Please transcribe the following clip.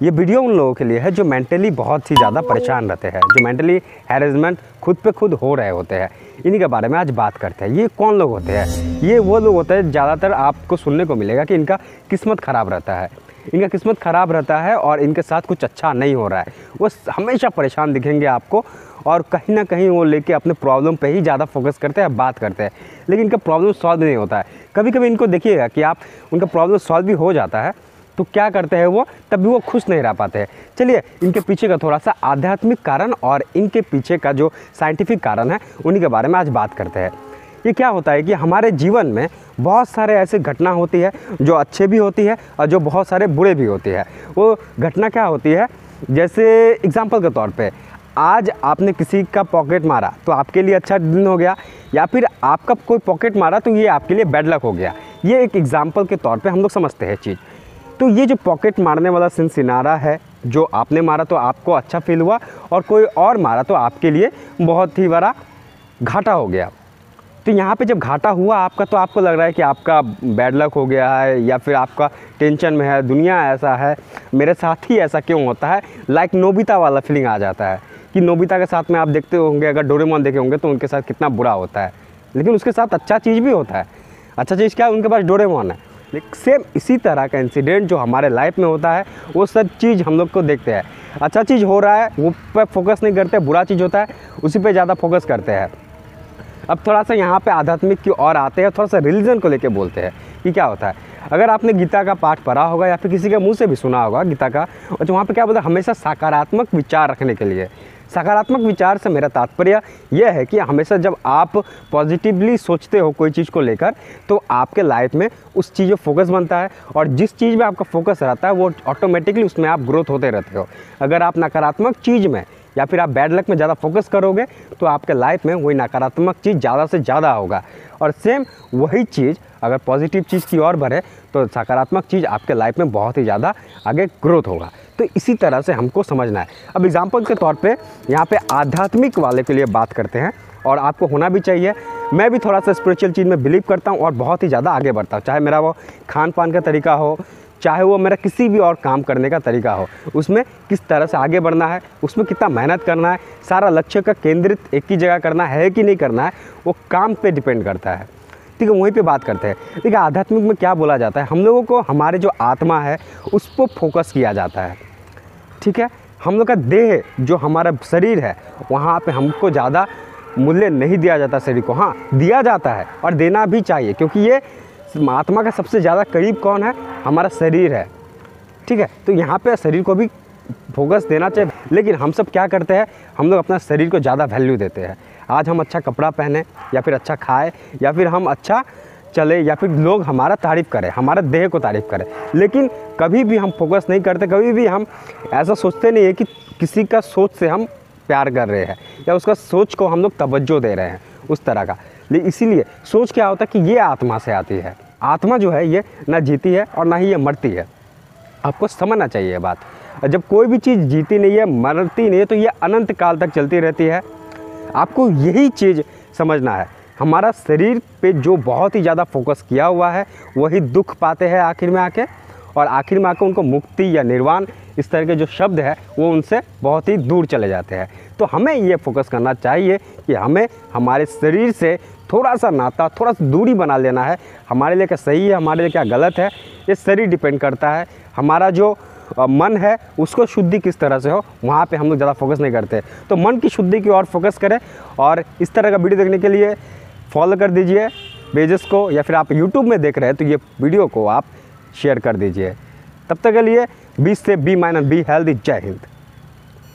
ये वीडियो उन लोगों के लिए है जो मेंटली बहुत ही ज़्यादा परेशान रहते हैं, जो मेंटली हैरेसमेंट खुद पे खुद हो रहे होते हैं। इन्हीं के बारे में आज बात करते हैं। ये कौन लोग होते हैं? ये वो लोग होते हैं ज़्यादातर आपको सुनने को मिलेगा कि इनका किस्मत ख़राब रहता है। इनका किस्मत ख़राब रहता है और इनके साथ कुछ अच्छा नहीं हो रहा है। वो हमेशा परेशान दिखेंगे आपको और कहीं ना कहीं वो लेके अपने प्रॉब्लम पे ही ज़्यादा फोकस करते हैं, बात करते हैं। लेकिन इनका प्रॉब्लम सॉल्व नहीं होता है। कभी कभी इनको देखिएगा कि आप, उनका प्रॉब्लम सॉल्व भी हो जाता है तो क्या करते हैं वो? तब भी वो खुश नहीं रह पाते हैं। चलिए, इनके पीछे का थोड़ा सा आध्यात्मिक कारण और इनके पीछे का जो साइंटिफिक कारण है, उन्हीं के बारे में आज बात करते हैं। ये क्या होता है कि हमारे जीवन में बहुत सारे ऐसे घटना होती है, जो अच्छे भी होती है और जो बहुत सारे बुरे भी होती है। वो घटना क्या होती है? जैसे एग्ज़ाम्पल के तौर पे, आज आपने किसी का पॉकेट मारा तो आपके लिए अच्छा दिन हो गया, या फिर आपका कोई पॉकेट मारा तो ये आपके लिए बैड लक हो गया। ये एक एग्ज़ाम्पल के तौर पे हम लोग समझते हैं चीज़। तो ये जो पॉकेट मारने वाला सिन सिनारा है, जो आपने मारा तो आपको अच्छा फील हुआ और कोई और मारा तो आपके लिए बहुत ही बड़ा घाटा हो गया। तो यहाँ पे जब घाटा हुआ आपका तो आपको लग रहा है कि आपका बैड लक हो गया है या फिर आपका टेंशन में है, दुनिया ऐसा है, मेरे साथ ही ऐसा क्यों होता है? लाइक नोबिता वाला फीलिंग आ जाता है कि नोबिता के साथ में आप देखते होंगे, अगर डोरेमोन देखे होंगे तो उनके साथ कितना बुरा होता है। लेकिन उसके साथ अच्छा चीज़ भी होता है। अच्छा चीज़ क्या? है उनके पास डोरेमोन है। लेकिन सेम इसी तरह का इंसिडेंट जो हमारे लाइफ में होता है, वो सब चीज़ हम लोग को देखते हैं। अच्छा चीज़ हो रहा है, वो पे फोकस नहीं करते, बुरा चीज़ होता है, उसी पे ज़्यादा फोकस करते हैं। अब थोड़ा सा यहाँ पे आध्यात्मिक की ओर आते हैं, थोड़ा सा रिलीजन को लेके बोलते हैं कि क्या होता है। अगर आपने गीता का पाठ पढ़ा होगा या फिर किसी के मुँह से भी सुना होगा गीता का, और जो वहाँ पे क्या बोलते हैं, हमेशा सकारात्मक विचार रखने के लिए। सकारात्मक विचार से मेरा तात्पर्य यह है कि हमेशा जब आप पॉजिटिवली सोचते हो कोई चीज़ को लेकर तो आपके लाइफ में उस चीज़ में फोकस बनता है और जिस चीज़ में आपका फोकस रहता है, वो ऑटोमेटिकली उसमें आप ग्रोथ होते रहते हो। अगर आप नकारात्मक चीज़ में या फिर आप बैड लक में ज़्यादा फोकस करोगे तो आपके लाइफ में वही नकारात्मक चीज़ ज़्यादा से ज़्यादा होगा। और सेम वही चीज़, अगर पॉजिटिव चीज़ की ओर बढ़े तो सकारात्मक चीज़ आपके लाइफ में बहुत ही ज़्यादा आगे ग्रोथ होगा। तो इसी तरह से हमको समझना है। अब एग्ज़ाम्पल के तौर पे यहाँ पे आध्यात्मिक वाले के लिए बात करते हैं और आपको होना भी चाहिए। मैं भी थोड़ा सा स्पिरिचुअल चीज़ में बिलीव करता हूँ और बहुत ही ज़्यादा आगे बढ़ता हूँ। चाहे मेरा वो खान पान का तरीका हो, चाहे वो मेरा किसी भी और काम करने का तरीका हो, उसमें किस तरह से आगे बढ़ना है, उसमें कितना मेहनत करना है, सारा लक्ष्य का केंद्रित एक ही जगह करना है कि नहीं करना है, वो काम पे डिपेंड करता है। ठीक है, वहीं पे बात करते हैं। देखिए, आध्यात्मिक में क्या बोला जाता है? हम लोगों को हमारे जो आत्मा है उस पर फोकस किया जाता है। ठीक है? हम लोग का देह जो हमारा शरीर है, वहाँ पे हमको ज़्यादा मूल्य नहीं दिया जाता शरीर को। हाँ दिया जाता है और देना भी चाहिए, क्योंकि ये आत्मा का सबसे ज़्यादा करीब कौन है? हमारा शरीर है। ठीक है? तो यहाँ पे शरीर को भी फोकस देना चाहिए। लेकिन हम सब क्या करते हैं? हम लोग अपना शरीर को ज़्यादा वैल्यू देते हैं। आज हम अच्छा कपड़ा पहने या फिर अच्छा खाए या फिर हम अच्छा चले या फिर लोग हमारा तारीफ़ करें, हमारे देह को तारीफ़ करें। लेकिन कभी भी हम फोकस नहीं करते, कभी भी हम ऐसा सोचते नहीं है कि किसी का सोच से हम प्यार कर रहे हैं या उसका सोच को हम लोग तवज्जो दे रहे हैं उस तरह का। इसीलिए सोच क्या होता है कि ये आत्मा से आती है। आत्मा जो है ये ना जीती है और ना ही ये मरती है। आपको समझना चाहिए ये बात। जब कोई भी चीज़ जीती नहीं है, मरती नहीं है तो ये अनंत काल तक चलती रहती है। आपको यही चीज़ समझना है। हमारा शरीर पे जो बहुत ही ज़्यादा फोकस किया हुआ है, वही दुख पाते हैं आखिर में आके। और आखिर में आकर उनको मुक्ति या निर्वाण, इस तरह के जो शब्द है, वो उनसे बहुत ही दूर चले जाते हैं। तो हमें ये फोकस करना चाहिए कि हमें हमारे शरीर से थोड़ा सा नाता थोड़ा सा दूरी बना लेना है। हमारे लिए क्या सही है, हमारे लिए क्या गलत है, ये शरीर डिपेंड करता है। हमारा जो मन है, उसको शुद्धि किस तरह से हो, वहाँ पे हम लोग ज़्यादा फोकस नहीं करते। तो मन की शुद्धि की ओर फोकस करें। और इस तरह का वीडियो देखने के लिए फॉलो कर दीजिए पेजेस को या फिर आप यूट्यूब में देख रहे हैं तो ये वीडियो को आप शेयर कर दीजिए। तब तक के लिए बी से बी माइनस बी हेल्दी जय हिंद।